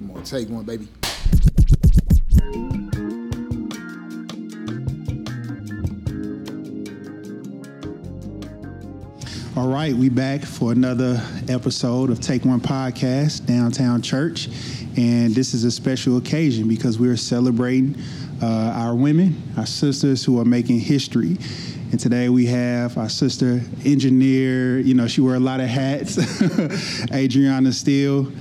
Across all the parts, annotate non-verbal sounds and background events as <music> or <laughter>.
I'm gonna take one, baby. All right, we back for another episode of Take One Podcast, Downtown Church, and this is a special occasion because we're celebrating uh, our women, our sisters who are making history. And today we have our sister engineer. You know, she wear a lot of hats, <laughs> Adriana Steele.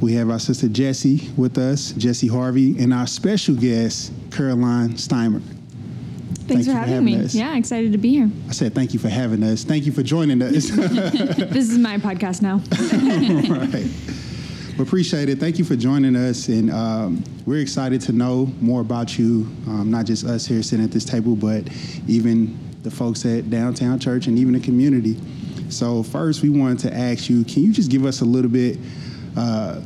We have our sister Jessie with us, Jessie Harvey, and our special guest, Caroline Steimer. Thanks Thank for you having, me. us. Yeah, excited to be here. I said thank you for having us. Thank you for joining us. <laughs> <laughs> this is my podcast now. <laughs> right. We appreciate it. Thank you for joining us, and um, we're excited to know more about you. Um, not just us here sitting at this table, but even the folks at Downtown Church and even the community. So first, we wanted to ask you: Can you just give us a little bit uh,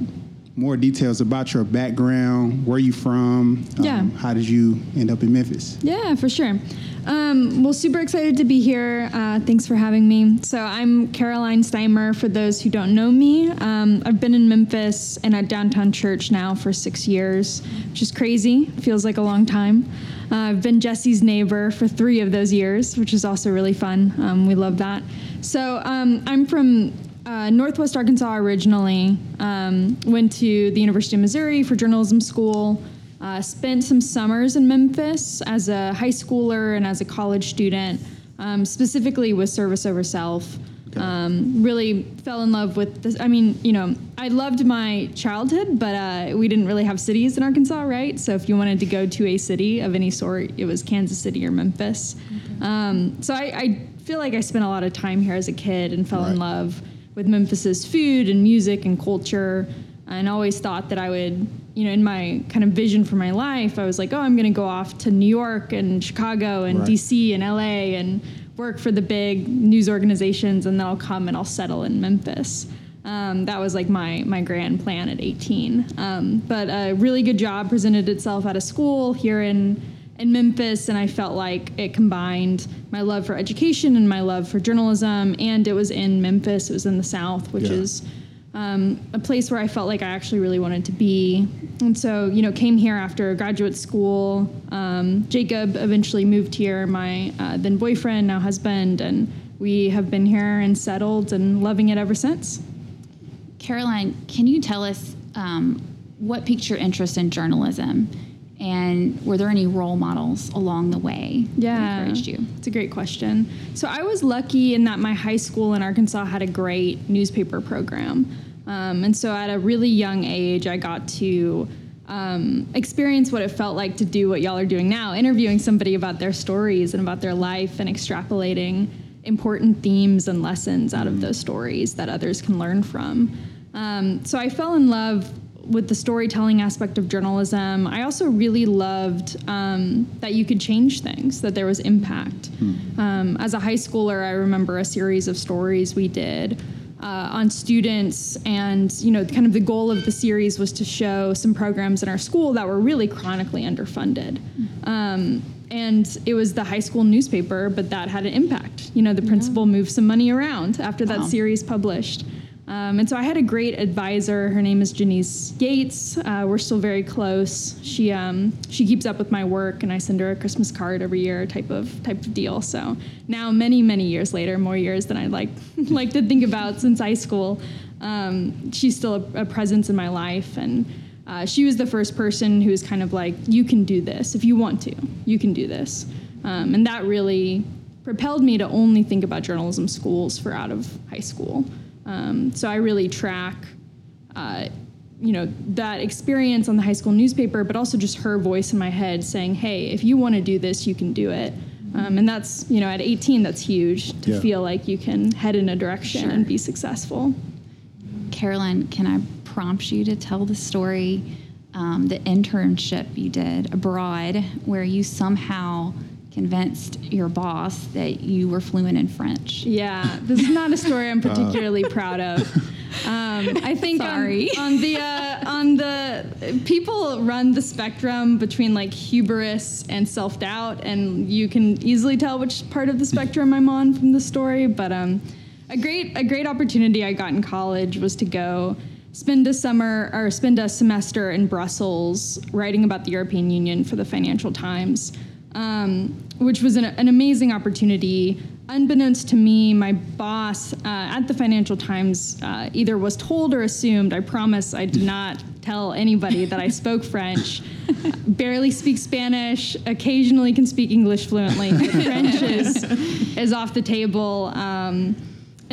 more details about your background? Where you from? Um, Yeah. How did you end up in Memphis? Yeah, for sure. Um, well, super excited to be here. Uh, thanks for having me. So, I'm Caroline Steimer. For those who don't know me, um, I've been in Memphis and at Downtown Church now for six years, which is crazy. Feels like a long time. Uh, I've been Jesse's neighbor for three of those years, which is also really fun. Um, we love that. So, um, I'm from uh, Northwest Arkansas originally. Um, went to the University of Missouri for journalism school. Uh, spent some summers in Memphis as a high schooler and as a college student, um, specifically with service over self. Um, really fell in love with this. I mean, you know, I loved my childhood, but uh, we didn't really have cities in Arkansas, right? So if you wanted to go to a city of any sort, it was Kansas City or Memphis. Um, so I, I feel like I spent a lot of time here as a kid and fell in love with Memphis's food and music and culture, and always thought that I would, you know, in my kind of vision for my life, I was like, oh, I'm going to go off to New York and Chicago and Right. DC and LA and work for the big news organizations, and then I'll come and I'll settle in Memphis. Um, that was like my my grand plan at 18. Um, but a really good job presented itself out of school here in in Memphis, and I felt like it combined my love for education and my love for journalism, and it was in Memphis. It was in the South, which Yeah. is um, a place where I felt like I actually really wanted to be. And so, you know, came here after graduate school. Um, Jacob eventually moved here, my uh, then boyfriend, now husband, and we have been here and settled and loving it ever since. Caroline, can you tell us um, what piqued your interest in journalism? And were there any role models along the way that Yeah. encouraged you? It's a great question. So I was lucky in that my high school in Arkansas had a great newspaper program. Um, and so at a really young age, I got to um, experience what it felt like to do what y'all are doing now, interviewing somebody about their stories and about their life and extrapolating important themes and lessons out of those stories that others can learn from. Um, so I fell in love with the storytelling aspect of journalism. I also really loved um, that you could change things, that there was impact. Um, as a high schooler, I remember a series of stories we did. Uh, on students, and you know, kind of the goal of the series was to show some programs in our school that were really chronically underfunded. Um, and it was the high school newspaper, but that had an impact. You know, the principal moved some money around after that Wow. series published. Um, and so I had a great advisor. Her name is Janice Gates. Uh, we're still very close. She um, she keeps up with my work, and I send her a Christmas card every year, type of type of deal. So now, many many years later, more years than I'd like <laughs> like to think about since high school, um, she's still a, a presence in my life, and uh, she was the first person who was kind of like, "You can do this if you want to. You can do this," um, and that really propelled me to only think about journalism schools for out of high school. Um, so I really track, uh, you know, that experience on the high school newspaper, but also just her voice in my head saying, "Hey, if you want to do this, you can do it." Um, and that's, you know, at 18, that's huge to Yeah. feel like you can head in a direction Sure. and be successful. Caroline, can I prompt you to tell the story, um, the internship you did abroad, where you somehow convinced your boss that you were fluent in French? Yeah, this is not a story I'm <laughs> particularly proud of. Um, I think on- <laughs> On, the uh, on the people run the spectrum between like hubris and self doubt, and you can easily tell which part of the spectrum I'm on from the story. But um, a great a great opportunity I got in college was to go spend a summer or spend a semester in Brussels writing about the European Union for the Financial Times, um, which was an, an, amazing opportunity. Unbeknownst to me, my boss uh, at the Financial Times uh, either was told or assumed. I promise I did not tell anybody that I spoke French. <laughs> Barely speak Spanish. Occasionally can speak English fluently. French is <laughs> is off the table. Um,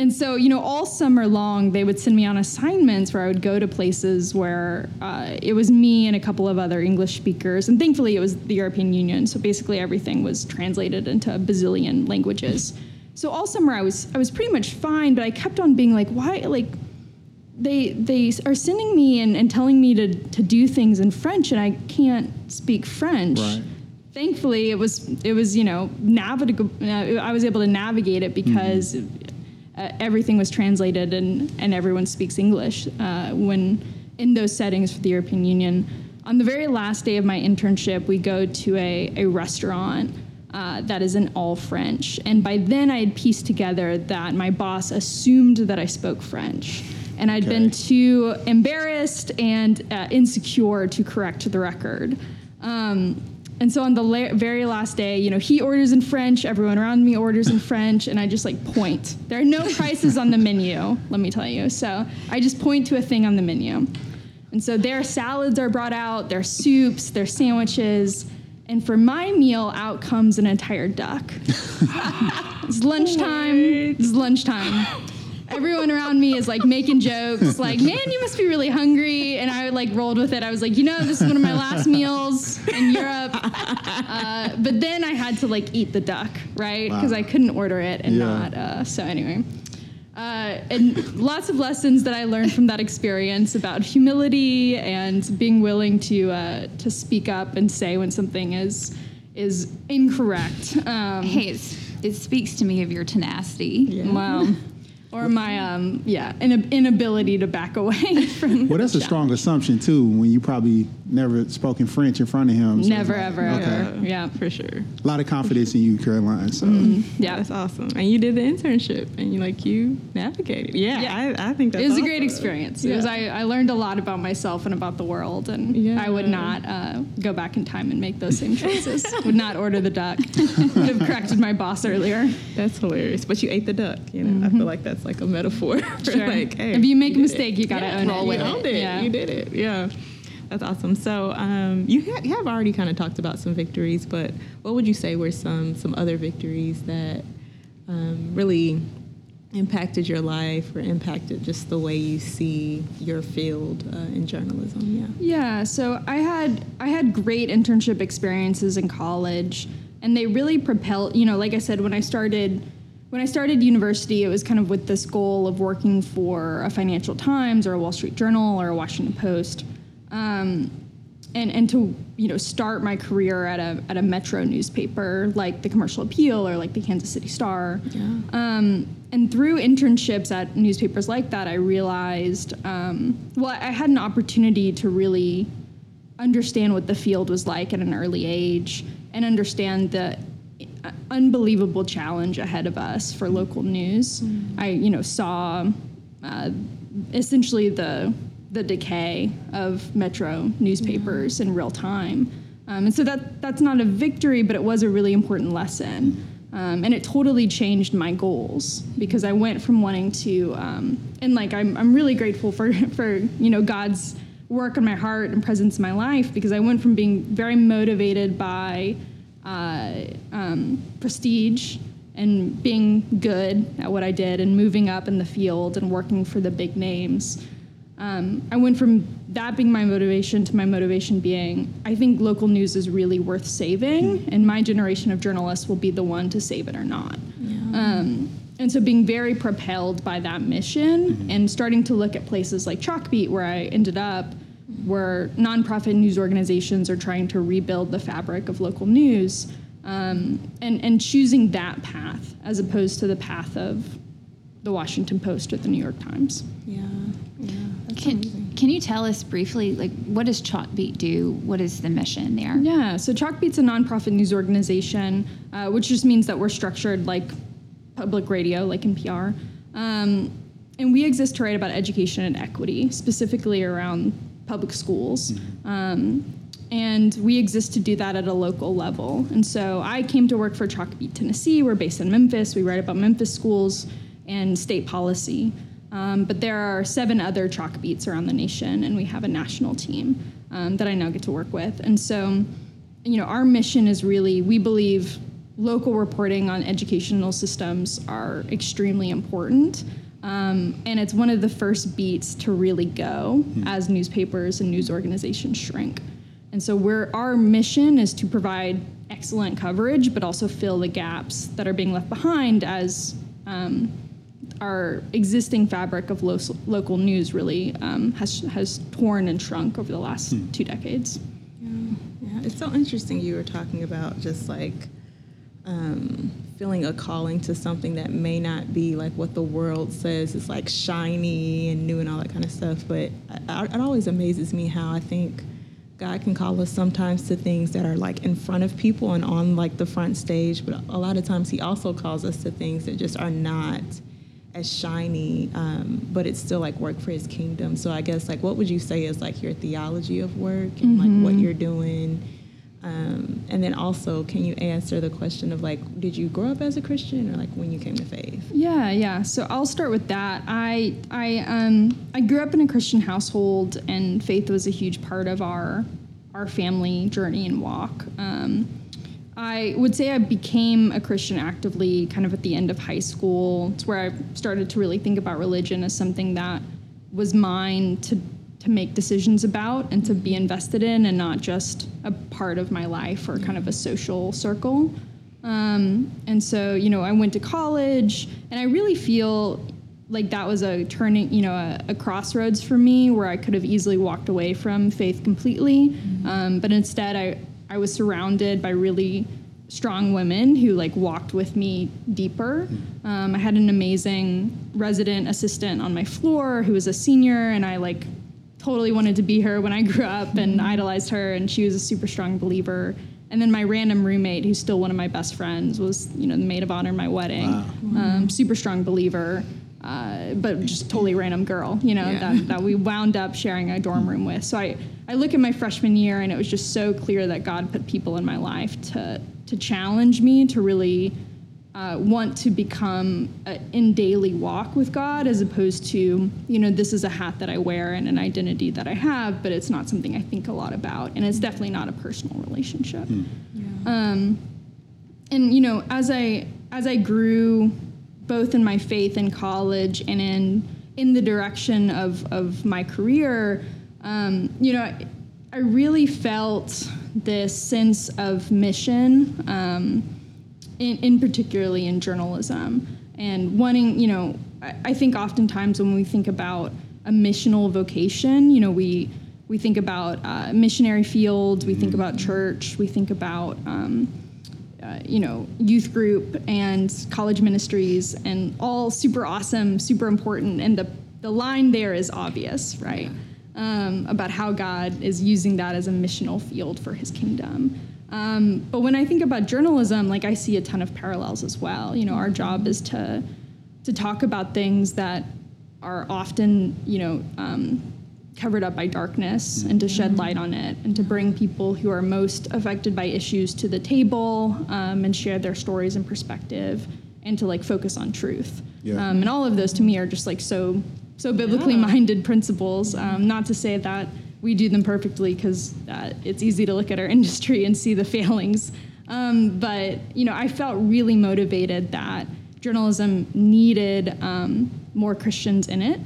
and so, you know, all summer long, they would send me on assignments where I would go to places where uh, it was me and a couple of other English speakers. And thankfully, it was the European Union. So basically, everything was translated into a bazillion languages. So all summer, I was I was pretty much fine, but I kept on being like, why, like, they they are sending me and, and telling me to to do things in French, and I can't speak French. Right thankfully it was it was you know navigable uh, i was able to navigate it because mm-hmm everything was translated and, and everyone speaks English uh, when in those settings for the European Union. On the very last day of my internship, we go to a, a restaurant uh, that is in all French. And by then, I had pieced together that my boss assumed that I spoke French. And I'd okay. been too embarrassed and uh, insecure to correct the record. Um, and so on the la- very last day, you know, he orders in French, everyone around me orders in French, and I just like point. There are no prices on the menu, let me tell you. So I just point to a thing on the menu. And so their salads are brought out, their soups, their sandwiches, and for my meal, out comes an entire duck. <laughs> it's lunchtime. It's lunchtime everyone around me is like making jokes, like, man, you must be really hungry. And I like rolled with it. I was like, you know, this is one of my last meals in Europe. Uh, but then I had to like eat the duck, right? Because wow. I couldn't order it and yeah. not. Uh, so anyway. Uh, and lots of lessons that I learned from that experience about humility and being willing to uh, to speak up and say when something is is incorrect. Um, hey, it speaks to me of your tenacity. Yeah. Wow or my um yeah inability to back away <laughs> from well that's a strong assumption too when you probably never spoken french in front of him so never like, ever okay. yeah, yeah for sure a lot of confidence in you caroline so mm-hmm. yeah that's awesome and you did the internship and you like you navigated yeah, yeah. I, I think that's it was awesome. a great experience yeah. it was I, I learned a lot about myself and about the world and yeah. i would not uh, go back in time and make those same choices <laughs> would not order the duck <laughs> would have corrected my boss earlier that's hilarious but you ate the duck you know mm-hmm. i feel like that's like a metaphor for <laughs> sure. like, hey, if you make you a mistake, it. you gotta yeah, own it. You owned it. Yeah. You did it. Yeah. That's awesome. So um, you, ha- you have already kind of talked about some victories, but what would you say were some some other victories that um, really impacted your life or impacted just the way you see your field uh, in journalism? Yeah. Yeah. So I had I had great internship experiences in college, and they really propelled. You know, like I said, when I started when I started university, it was kind of with this goal of working for a Financial Times or a Wall Street Journal or a Washington Post, um, and and to you know start my career at a at a metro newspaper like the Commercial Appeal or like the Kansas City Star. Yeah. Um, and through internships at newspapers like that, I realized um, well, I had an opportunity to really understand what the field was like at an early age and understand the unbelievable challenge ahead of us for local news. Mm-hmm. I, you know, saw uh, essentially the the decay of metro newspapers yeah. in real time, um, and so that that's not a victory, but it was a really important lesson. Um, and it totally changed my goals because I went from wanting to, um, and like I'm, I'm really grateful for <laughs> for you know God's work in my heart and presence in my life because I went from being very motivated by uh, um, prestige and being good at what I did and moving up in the field and working for the big names. Um, I went from that being my motivation to my motivation being I think local news is really worth saving, and my generation of journalists will be the one to save it or not. Yeah. Um, and so being very propelled by that mission mm-hmm. and starting to look at places like Chalkbeat, where I ended up, where nonprofit news organizations are trying to rebuild the fabric of local news, um, and and choosing that path as opposed to the path of the Washington Post or the New York Times. Yeah, yeah. Can amazing. Can you tell us briefly, like, what does Chalkbeat do? What is the mission there? Yeah, so Chalkbeat's a nonprofit news organization, uh, which just means that we're structured like public radio, like NPR. Um, and we exist to write about education and equity, specifically around public schools. Um, and we exist to do that at a local level. And so I came to work for Chalkbeat Tennessee. We're based in Memphis. We write about Memphis schools and state policy. Um, but there are seven other Chalkbeats around the nation, and we have a national team um, that I now get to work with. And so, you know, our mission is really we believe local reporting on educational systems are extremely important. Um, and it's one of the first beats to really go as newspapers and news organizations shrink. And so we're our mission is to provide excellent coverage, but also fill the gaps that are being left behind as um, our existing fabric of lo- local news really um, has has torn and shrunk over the last two decades. Yeah, it's so interesting you were talking about just like um, feeling a calling to something that may not be like what the world says is like shiny and new and all that kind of stuff. But I, I, it always amazes me how I think God can call us sometimes to things that are like in front of people and on like the front stage. But a lot of times He also calls us to things that just are not as shiny, um, but it's still like work for His kingdom. So I guess like what would you say is like your theology of work and like what you're doing? Um, and then also, can you answer the question of like, did you grow up as a Christian or like when you came to faith? Yeah, yeah. So I'll start with that. I I um I grew up in a Christian household, and faith was a huge part of our our family journey and walk. Um, I would say I became a Christian actively kind of at the end of high school. It's where I started to really think about religion as something that was mine to to make decisions about and to be invested in, and not just a part of my life or kind of a social circle. Um, and so, you know, I went to college, and I really feel like that was a turning, you know, a, a crossroads for me where I could have easily walked away from faith completely. Um, but instead, I, I was surrounded by really strong women who like walked with me deeper. Um, I had an amazing resident assistant on my floor who was a senior, and I like totally wanted to be her when I grew up and idolized her, and she was a super strong believer. And then my random roommate, who's still one of my best friends, was you know the maid of honor in my wedding, um, super strong believer, uh, but just totally random girl, you know Yeah. that, that we wound up sharing a dorm room with. So I I look at my freshman year, and it was just so clear that God put people in my life to to challenge me to really uh, want to become a, in daily walk with God as opposed to, you know, this is a hat that I wear and an identity that I have, but it's not something I think a lot about. And it's definitely not a personal relationship. Um, and, you know, as I, as I grew both in my faith in college and in, in the direction of, of my career, um, you know, I, I really felt this sense of mission. Um, in, in particularly in journalism. And wanting you know I, I think oftentimes when we think about a missional vocation you know we we think about uh, missionary fields we think about church we think about um, uh, you know youth group and college ministries and all super awesome super important. And the the line there is obvious right? Um, about how god is using that as a missional field for his kingdom um, but when I think about journalism, like I see a ton of parallels as well. You know, our job is to to talk about things that are often, you know, um, covered up by darkness, and to shed light on it, and to bring people who are most affected by issues to the table, um, and share their stories and perspective, and to like focus on truth. Yeah. Um, and all of those to me are just like so so biblically minded principles. Um, not to say that we do them perfectly because uh, it's easy to look at our <laughs> industry and see the failings. Um, but you know, I felt really motivated that journalism needed um, more Christians in it,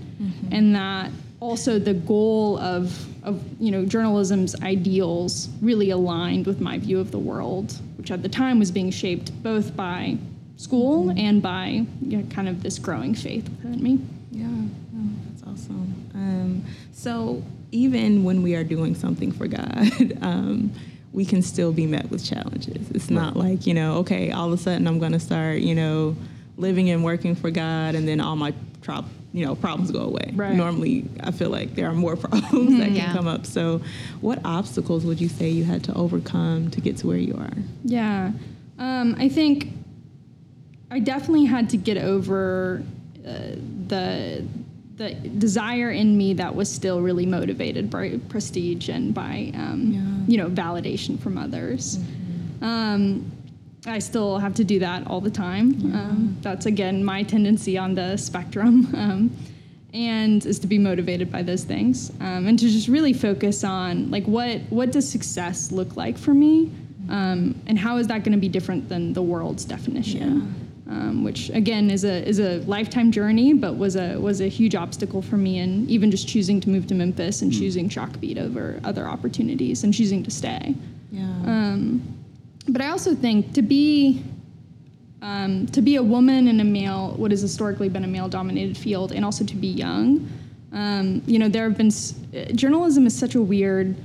and that also the goal of of you know journalism's ideals really aligned with my view of the world, which at the time was being shaped both by school and by you know, kind of this growing faith within me. Yeah, oh, that's awesome. Um, so even when we are doing something for God, <laughs> um, we can still be met with challenges. It's not like you know, okay, all of a sudden I'm going to start, you know, living and working for God, and then all my tro- you know problems go away. Right. Normally, I feel like there are more <laughs> problems that can Yeah. come up. So, what obstacles would you say you had to overcome to get to where you are? Yeah. Um, I think I definitely had to get over uh, the the desire in me that was still really motivated by prestige and by um, Yeah. you know validation from others. Um, I still have to do that all the time. Um, that's again my tendency on the spectrum, <laughs> um, and is to be motivated by those things, um, and to just really focus on like what what does success look like for me, um, and how is that going to be different than the world's definition, um, which again is a is a lifetime journey, but was a was a huge obstacle for me, and even just choosing to move to Memphis and choosing Chalkbeat over other opportunities and choosing to stay. Yeah. Um, but I also think to be um, to be a woman in a male, what has historically been a male-dominated field, and also to be young, um, you know, there have been s- uh, journalism is such a weird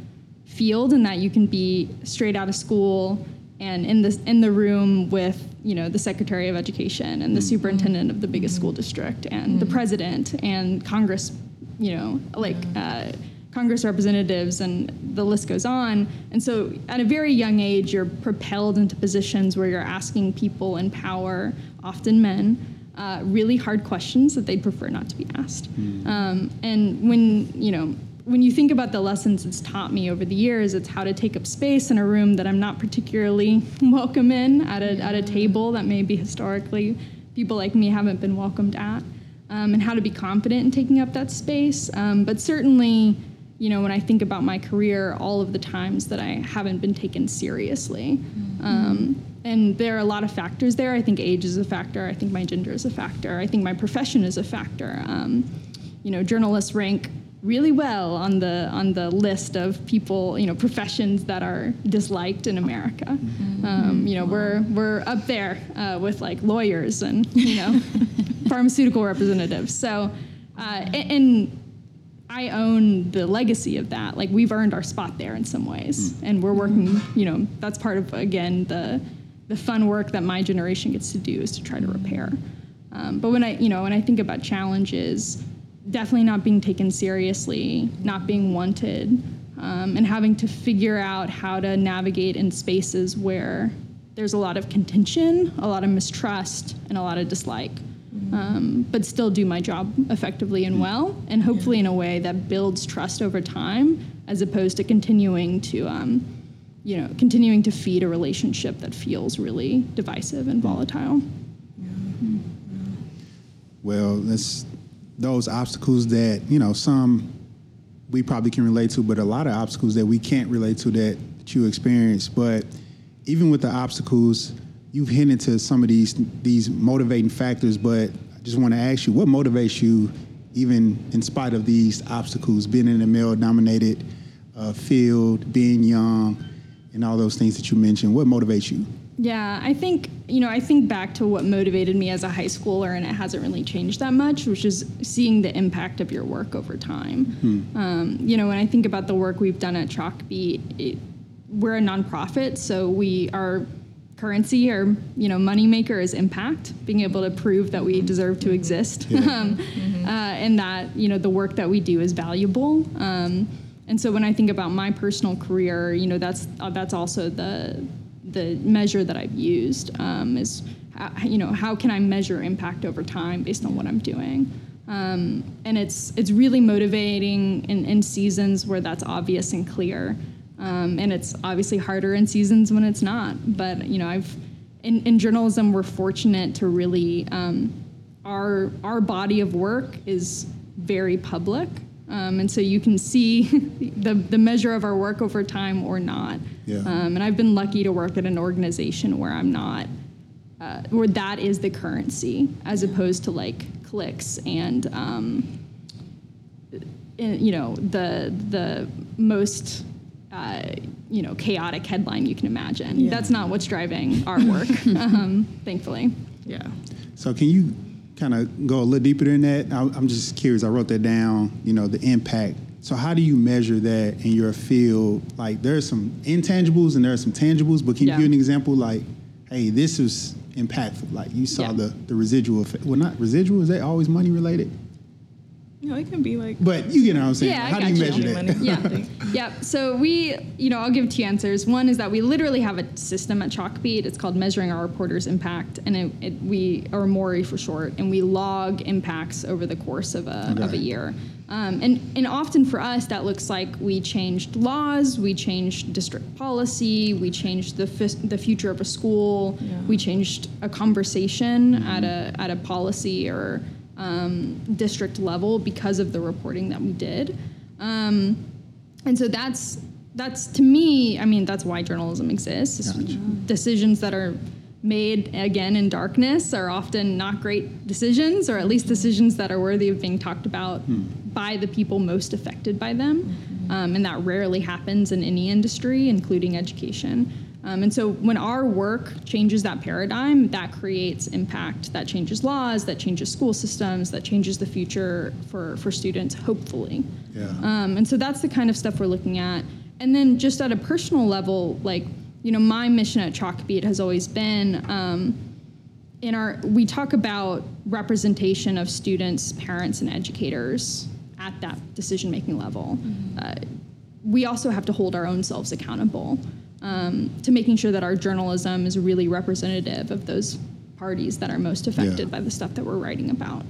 field in that you can be straight out of school and in the in the room with you know the secretary of education and the superintendent of the biggest school district and the president and Congress, you know, like. Uh, Congress representatives, and the list goes on. And so, at a very young age, you're propelled into positions where you're asking people in power, often men, uh, really hard questions that they'd prefer not to be asked. Um, and when you know, when you think about the lessons it's taught me over the years, it's how to take up space in a room that I'm not particularly <laughs> welcome in, at a at a table that maybe historically people like me haven't been welcomed at um, and how to be confident in taking up that space. Um, but certainly, you know, when I think about my career, all of the times that I haven't been taken seriously. Um, and there are a lot of factors there. I think age is a factor. I think my gender is a factor. I think my profession is a factor. Um, you know, journalists rank really well on the on the list of people, you know, professions that are disliked in America. Um, you know, we're we're up there uh, with like lawyers and you know, <laughs> pharmaceutical representatives. So, uh, and, and I own the legacy of that. Like we've earned our spot there in some ways, and we're working. You know, that's part of again the the fun work that my generation gets to do is to try to repair. Um, but when I, you know, when I think about challenges, definitely not being taken seriously, not being wanted, um, and having to figure out how to navigate in spaces where there's a lot of contention, a lot of mistrust, and a lot of dislike. Um, but still do my job effectively and well, and hopefully in a way that builds trust over time, as opposed to continuing to, um, you know, continuing to feed a relationship that feels really divisive and volatile. Well, that's those obstacles that you know some we probably can relate to, but a lot of obstacles that we can't relate to that, you experience. But even with the obstacles, you've hinted to some of these these motivating factors. But I just want to ask you, what motivates you, even in spite of these obstacles, being in a male-dominated uh, field, being young, and all those things that you mentioned? What motivates you? Yeah, I think, you know, I think back to what motivated me as a high schooler, and it hasn't really changed that much, which is seeing the impact of your work over time. Um, you know, when I think about the work we've done at Chalkbeat, it, we're a nonprofit, so we our currency or you know money maker is impact, being able to prove that we deserve to exist, <laughs> um, uh, and that you know the work that we do is valuable. Um, and so when I think about my personal career, you know, that's uh, that's also the the measure that I've used um, is, how, you know, how can I measure impact over time based on what I'm doing? Um, and it's it's really motivating in, in seasons where that's obvious and clear, um, and it's obviously harder in seasons when it's not. But you know, I've in, in journalism we're fortunate to really um, our our body of work is very public, um, and so you can see <laughs> the the measure of our work over time or not. Yeah. Um, and I've been lucky to work at an organization where I'm not, uh, where that is the currency, as opposed to like clicks and, um, in- you know, the the most, uh, you know, chaotic headline you can imagine. Yeah. That's not what's driving our work, <laughs> um, thankfully. Yeah. So can you kind of go a little deeper than that? I, I'm just curious. I wrote that down. You know, the impact. So how do you measure that in your field? Like, there's some intangibles and there are some tangibles. But can you give an example? Like, hey, this is impactful. Like you saw Yeah. the the residual effect. Well, not residual. Is that always money related? No, it can be like. But you get what I'm saying. Yeah, I How do got you you. measure that? Yeah. <laughs> Yep. So we, you know, I'll give two answers. One is that we literally have a system at Chalkbeat. It's called Measuring Our Reporters' Impact, and it, it, we, or MORI for short, and we log impacts over the course of a, of a year. Um, and, and often for us, that looks like we changed laws, we changed district policy, we changed the, fis- the future of a school, Yeah. we changed a conversation at a, at a policy or um, district level because of the reporting that we did. Um, and so that's that's to me, I mean, that's why journalism exists. Gotcha. Decisions that are made again in darkness are often not great decisions, or at least decisions that are worthy of being talked about by the people most affected by them. Um, and that rarely happens in any industry, including education. Um, and so when our work changes that paradigm, that creates impact, that changes laws, that changes school systems, that changes the future for, for students, hopefully. Yeah. Um, and so that's the kind of stuff we're looking at. And then just at a personal level, like, you know, my mission at Chalkbeat has always been um, in our, we talk about representation of students, parents, and educators at that decision making level. Uh, we also have to hold our own selves accountable um, to making sure that our journalism is really representative of those parties that are most affected Yeah. by the stuff that we're writing about.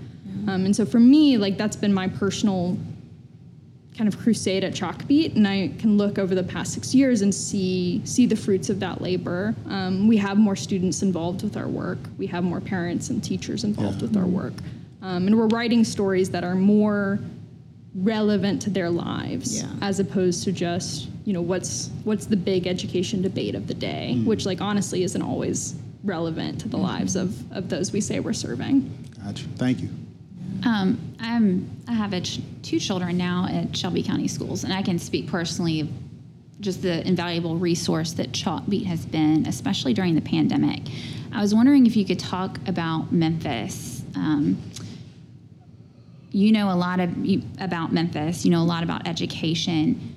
Um, and so for me, like that's been my personal kind of crusade at Chalkbeat, and I can look over the past six years and see see the fruits of that labor. Um, we have more students involved with our work. We have more parents and teachers involved Yeah. with our work, um, and we're writing stories that are more relevant to their lives Yeah. as opposed to just you know what's what's the big education debate of the day which like honestly isn't always relevant to the lives of of those we say we're serving Gotcha. Thank you. Um, I'm, I have a ch- two children now at Shelby County Schools, and I can speak personally of just the invaluable resource that Chalkbeat has been, especially during the pandemic. I was wondering if you could talk about Memphis. Um, you know a lot of, you, about Memphis. You know a lot about education.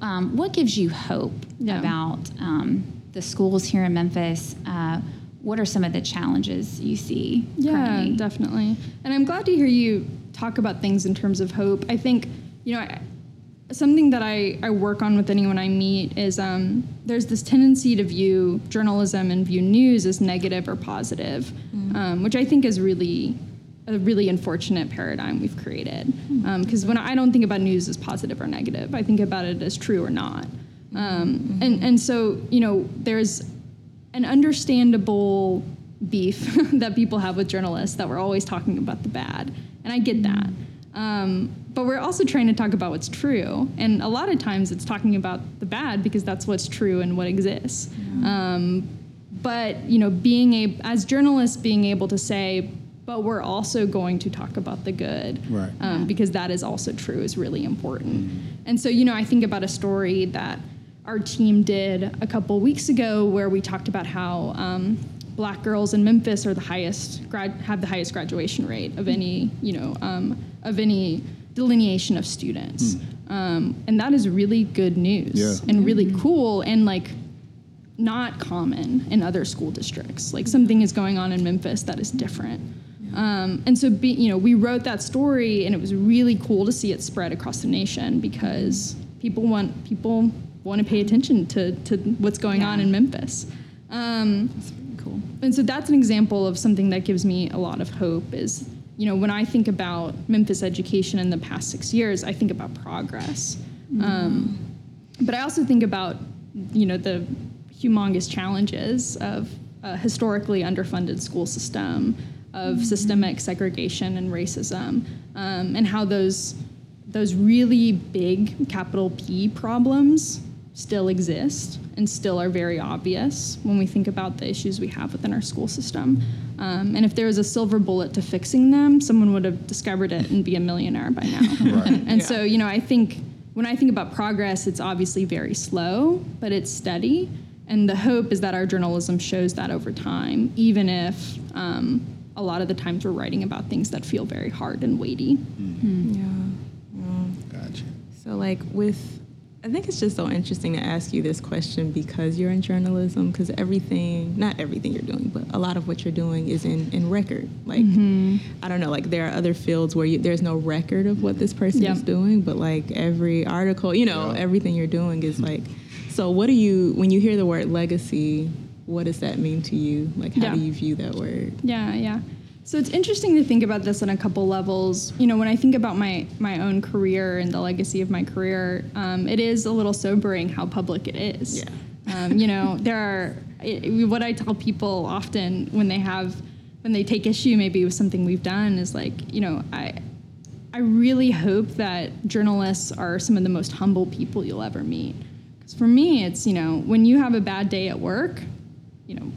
Um, what gives you hope Yeah. about um, the schools here in Memphis? Uh, what are some of the challenges you see? Yeah, currently? definitely. And I'm glad to hear you talk about things in terms of hope. I think, you know, I- something that I, I work on with anyone I meet is um, there's this tendency to view journalism and view news as negative or positive, um, which I think is really a really unfortunate paradigm we've created. Because when I don't think about news as positive or negative, I think about it as true or not. Um, and, and so, you know, there's an understandable beef <laughs> that people have with journalists that we're always talking about the bad. And I get that. Um, but we're also trying to talk about what's true. And a lot of times it's talking about the bad because that's what's true and what exists. Um, but, you know, being a, as journalists, being able to say, but we're also going to talk about the good Right. um, because that is also true is really important. And so, you know, I think about a story that our team did a couple weeks ago where we talked about how um, black girls in Memphis are the highest grad have the highest graduation rate of any you know um, of any delineation of students, um, and that is really good news Yeah. and really cool and like not common in other school districts. Like something is going on in Memphis that is different. Um, and so, be, you know, we wrote that story, and it was really cool to see it spread across the nation because people want people want to pay attention to, to what's going on in Memphis. Um, That's pretty cool. and so that's an example of something that gives me a lot of hope is you know when i think about memphis education in the past six years i think about progress um, but i also think about you know the humongous challenges of a historically underfunded school system of systemic segregation and racism um, and how those those really big capital p problems still exist and still are very obvious when we think about the issues we have within our school system. Um, and if there was a silver bullet to fixing them, someone would have discovered it and be a millionaire by now. <laughs> and and so, you know, I think when I think about progress, it's obviously very slow, but it's steady. And the hope is that our journalism shows that over time, even if um, a lot of the times we're writing about things that feel very hard and weighty. Yeah. Wow. Gotcha. So like with I think it's just so interesting to ask you this question because you're in journalism, because everything, not everything you're doing, but a lot of what you're doing is in, in record. Like, Mm-hmm. I don't know, like there are other fields where you, there's no record of what this person Yep. is doing, but like every article, you know, Yeah. everything you're doing is like, so what do you, when you hear the word legacy, what does that mean to you? Like, how Yeah. do you view that word? Yeah, yeah. So it's interesting to think about this on a couple levels. You know, when I think about my my own career and the legacy of my career, um, it is a little sobering how public it is. Yeah. Um, you know, <laughs> there are it, what I tell people often when they have when they take issue maybe with something we've done is like, you know, I I really hope that journalists are some of the most humble people you'll ever meet. Because for me, it's you know, when you have a bad day at work, you know,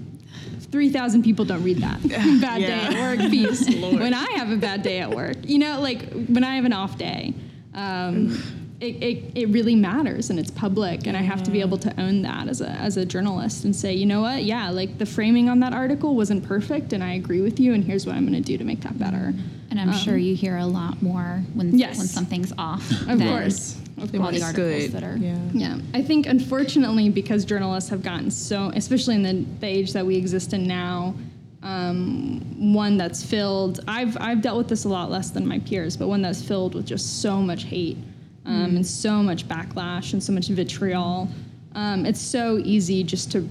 3,000 people don't read that. <laughs> <laughs> Bad day at work piece. <laughs> when I have a bad day at work, you know, like when I have an off day, um, it, it, it really matters and it's public. And I have to be able to own that as a, as a journalist and say, you know what? Yeah, like the framing on that article wasn't perfect and I agree with you. And here's what I'm going to do to make that better. And I'm sure you hear a lot more when Yes. when something's off. Of than course. Of Then all the articles good. that are. Yeah. Yeah, I think unfortunately because journalists have gotten so, especially in the, the age that we exist in now, um, one that's filled. I've I've dealt with this a lot less than my peers, but one that's filled with just so much hate um, and so much backlash and so much vitriol. Um, it's so easy just to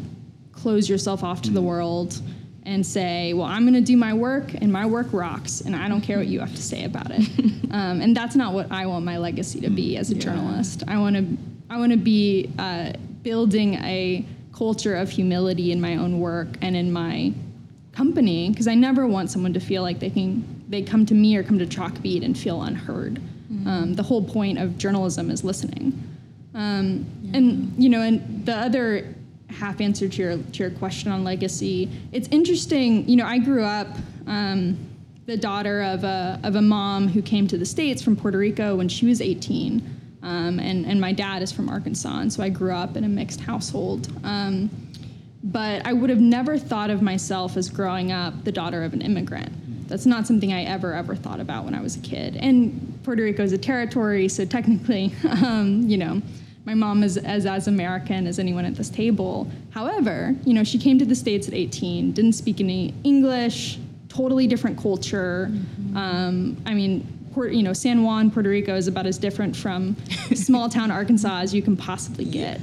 close yourself off to the world and say, well, I'm going to do my work and my work rocks and I don't care what you have to say about it. <laughs> um, and that's not what I want my legacy to be as a Yeah. journalist. I want to I want to be uh, building a culture of humility in my own work and in my company because I never want someone to feel like they can they come to me or come to Chalkbeat and feel unheard. Um, the whole point of journalism is listening. Um, And you know, and the other half answer to your to your question on legacy, it's interesting. You know, I grew up um, the daughter of a of a mom who came to the states from Puerto Rico when she was 18, um, and and my dad is from Arkansas, and so I grew up in a mixed household. Um, but I would have never thought of myself as growing up the daughter of an immigrant. That's not something I ever, ever thought about when I was a kid. And Puerto Rico is a territory, so technically, <laughs> um, you know, my mom is as, as American as anyone at this table. However, you know, she came to the States at 18, didn't speak any English, totally different culture. Um, I mean, Port, you know, San Juan, Puerto Rico is about as different from <laughs> small town Arkansas as you can possibly get.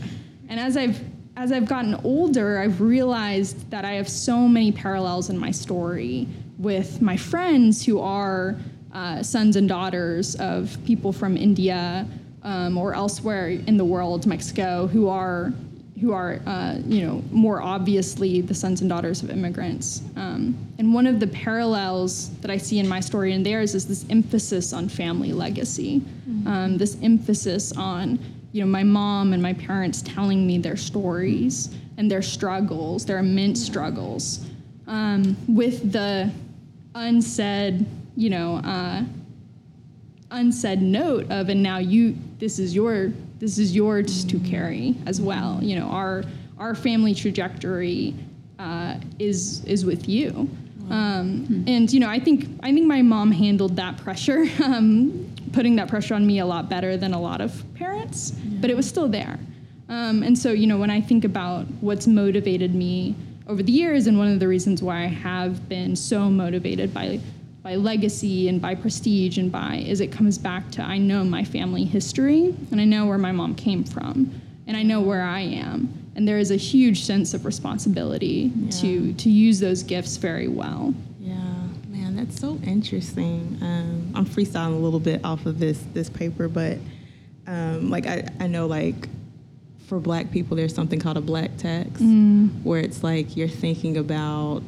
And as I've as I've gotten older, I've realized that I have so many parallels in my story with my friends who are uh, sons and daughters of people from India um, or elsewhere in the world, Mexico, who are who are uh, you know more obviously the sons and daughters of immigrants. Um, and one of the parallels that I see in my story and theirs is this emphasis on family legacy, um, this emphasis on you know my mom and my parents telling me their stories and their struggles, their immense struggles, um, with the unsaid you know. Uh, unsaid note of and now you this is your this is yours to carry as well. You know our our family trajectory uh, is is with you. Um, and you know i think i think my mom handled that pressure <laughs> um, putting that pressure on me a lot better than a lot of parents but it was still there. Um, and so you know when i think about what's motivated me over the years and one of the reasons why i have been so motivated by by legacy and by prestige and by is it comes back to I know my family history and I know where my mom came from and I know where I am and there is a huge sense of responsibility to to use those gifts very well. Yeah, man, that's so interesting. Um, I'm freestyling a little bit off of this this paper, but um, like I, I know like for black people there's something called a black tax where it's like you're thinking about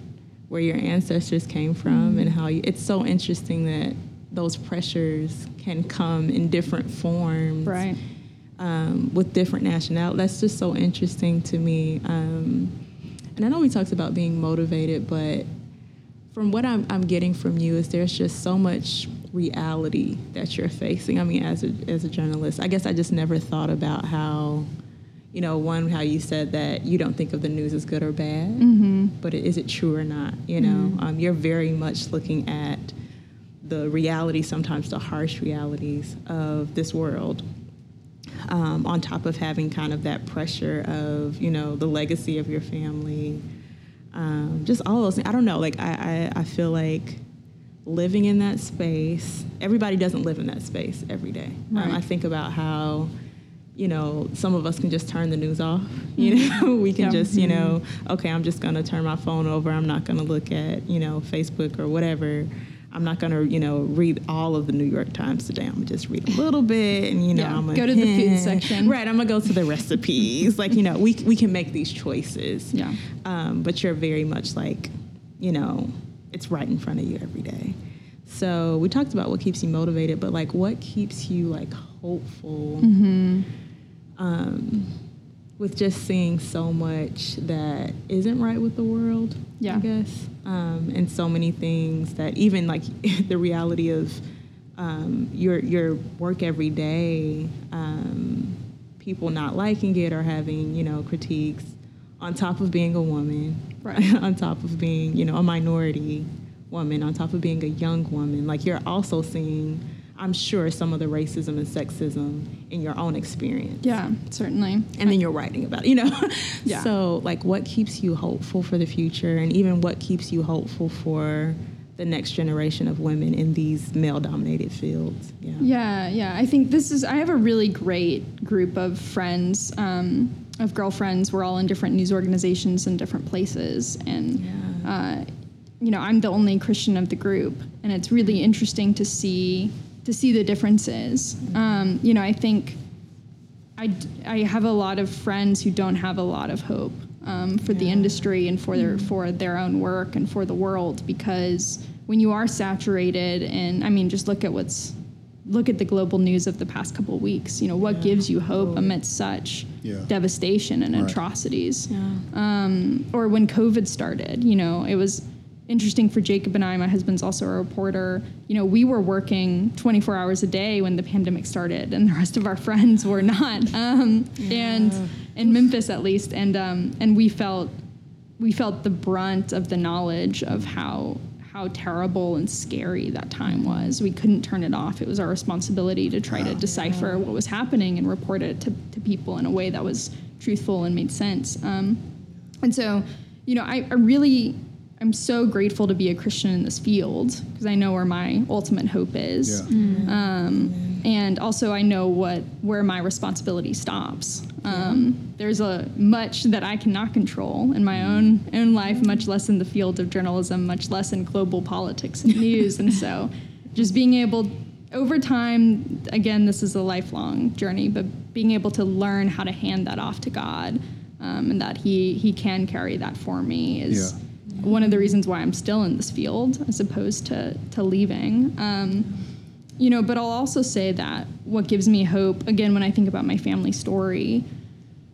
where your ancestors came from and how you, it's so interesting that those pressures can come in different forms Right. um, with different nationalities. That's just so interesting to me. Um, and I know we talked about being motivated, but from what I'm, I'm getting from you is there's just so much reality that you're facing. I mean, as a, as a journalist, I guess I just never thought about how, you know, one, how you said that you don't think of the news as good or bad, but is it true or not? You know, um, you're very much looking at the reality, sometimes the harsh realities of this world. um, on top of having kind of that pressure of you know the legacy of your family, um, just all those. things. I don't know. Like I, I, I feel like living in that space. Everybody doesn't live in that space every day. Um, Right. I think about how. You know, some of us can just turn the news off. <laughs> You know, we can Yeah. just, you know, okay, I'm just gonna turn my phone over. I'm not gonna look at, you know, Facebook or whatever. I'm not gonna, you know, read all of the New York Times today. I'm gonna just read a little bit, and you know, Yeah, I'm gonna go to the food section. Right, I'm gonna go to the recipes. like, you know, we we can make these choices. Yeah. Um, but you're very much like, you know, it's right in front of you every day. So we talked about what keeps you motivated, but like, what keeps you like hopeful? Mm-hmm. Um, with just seeing so much that isn't right with the world, Yeah. I guess, um, and so many things that even like <laughs> the reality of um, your your work every day, um, people not liking it or having you know critiques, on top of being a woman, Right. <laughs> on top of being you know a minority woman, on top of being a young woman, like you're also seeing. I'm sure some of the racism and sexism in your own experience Yeah, certainly. and then you're writing about it, you know? <laughs> Yeah. So, like, what keeps you hopeful for the future, and even what keeps you hopeful for the next generation of women in these male dominated fields? Yeah. Yeah, yeah. I think this is. I have a really great group of friends, um, of girlfriends. We're all in different news organizations in different places, and Yeah. uh, you know, I'm the only Christian of the group, and it's really interesting to see to see the differences. Um, you know, I think I, I have a lot of friends who don't have a lot of hope um, for the industry and for their for their own work and for the world because when you are saturated and I mean just look at what's look at the global news of the past couple of weeks you know what Yeah. gives you hope amidst such Yeah. devastation and Right. atrocities Yeah. um, or when COVID started, you know, it was interesting for Jacob and I. My husband's also a reporter. You know, we were working 24 hours a day when the pandemic started, and the rest of our <laughs> friends were not. Um, And in Memphis, at least, and um, and we felt we felt the brunt of the knowledge of how how terrible and scary that time was. We couldn't turn it off. It was our responsibility to try to decipher what was happening and report it to, to people in a way that was truthful and made sense. Um, and so, you know, I, I really, I'm so grateful to be a Christian in this field because I know where my ultimate hope is. Yeah. Um, and also I know what where my responsibility stops. Um, there's a much that I cannot control in my own own life, much less in the field of journalism, much less in global politics and news. and so, just being able over time, again, this is a lifelong journey, but being able to learn how to hand that off to God, um, and that He He can carry that for me is Yeah. One of the reasons why I'm still in this field as opposed to to leaving. Um, you know, but I'll also say that what gives me hope, again, when I think about my family story,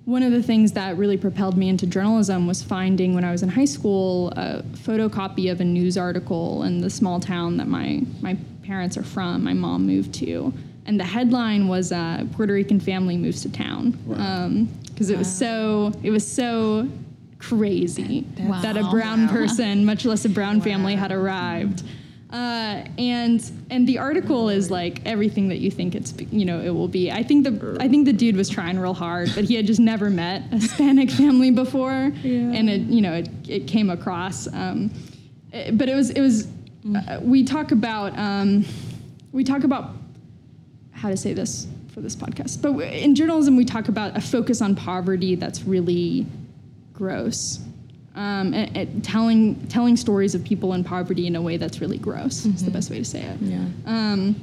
one of the things that really propelled me into journalism was finding when I was in high school a photocopy of a news article in the small town that my, my parents are from, my mom moved to. And the headline was uh, Puerto Rican family moves to town. Because it was so it was so crazy That's that a brown Wow. person, much less a brown family, had arrived. Uh, and and the article is like everything that you think it's you know it will be. I think the I think the dude was trying real hard, but he had just never met a <laughs> Hispanic family before, and it you know it, it came across. Um, eh, but it was it was uh, we talk about um, we talk about how to say this for this podcast. But in journalism, we talk about a focus on poverty that's really gross. Um, and, and telling telling stories of people in poverty in a way that's really gross is the best way to say it. Yeah. Um,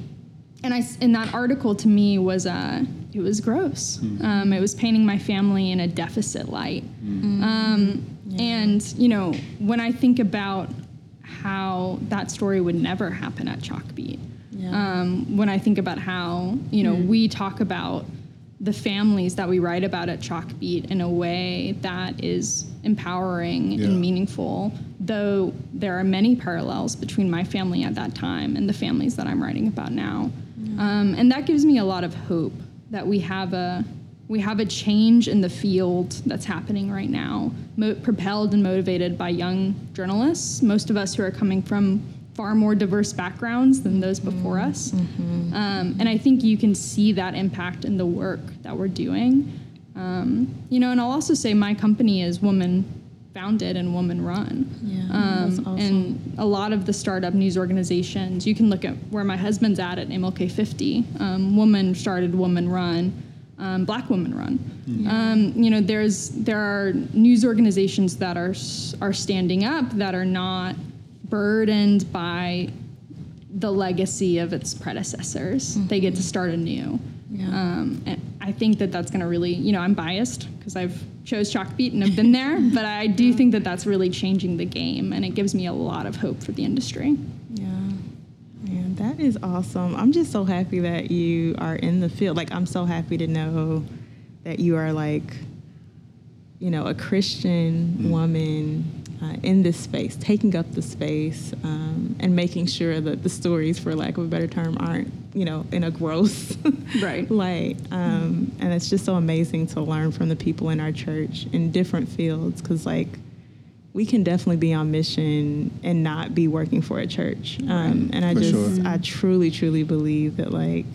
and I s- in that article to me was uh, it was gross. Um, it was painting my family in a deficit light. Um, And you know when I think about how that story would never happen at Chalkbeat, Yeah. um, when I think about how you know we talk about the families that we write about at Chalkbeat in a way that is empowering Yeah. and meaningful, though there are many parallels between my family at that time and the families that I'm writing about now. Um, and that gives me a lot of hope that we have a we have a change in the field that's happening right now, mo- propelled and motivated by young journalists. Most of us who are coming from far more diverse backgrounds than those before us. Um, and I think you can see that impact in the work that we're doing. Um, you know, and I'll also say my company is woman founded and woman run. Yeah, Um, awesome. And a lot of the startup news organizations, you can look at where my husband's at at MLK 50. Um, woman started, woman run, um, black woman run. Um, you know, there's there are news organizations that are are standing up that are not burdened by the legacy of its predecessors. They get to start anew. Yeah. Um, and I think that that's going to really, you know, I'm biased because I've chose Chalkbeat and I've been there, <laughs> but I do think that that's really changing the game, and it gives me a lot of hope for the industry. Yeah. Man, that is awesome. I'm just so happy that you are in the field. Like, I'm so happy to know that you are like, you know, a Christian woman uh, in this space, taking up the space um, and making sure that the stories, for lack of a better term, aren't, you know, in a gross <laughs> Right. light. Um, and it's just so amazing to learn from the people in our church in different fields because, like, we can definitely be on mission and not be working for a church. Um, and I For just, sure. I truly, truly believe that like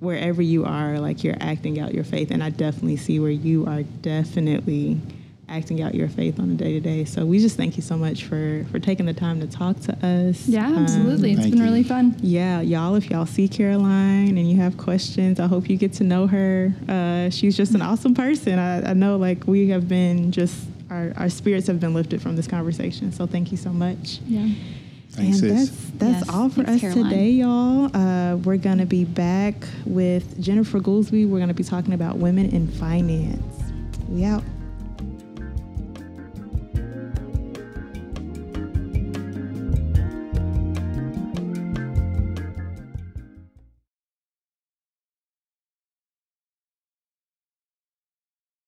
wherever you are, like you're acting out your faith. And I definitely see where you are definitely acting out your faith on a day to day. So we just thank you so much for for taking the time to talk to us. Yeah, Um, absolutely. it's thank been you. really fun. yeah, y'all, if y'all see Caroline and you have questions, I hope you get to know her. Uh, she's just an awesome person. I, I know, like, we have been just, our, our spirits have been lifted from this conversation. So thank you so much. Yeah. Thanks, and that's that's Yes, all for thanks, us Caroline. today, y'all. Uh, we're gonna be back with Jennifer Goolsby. We're gonna be talking about women in finance. We out.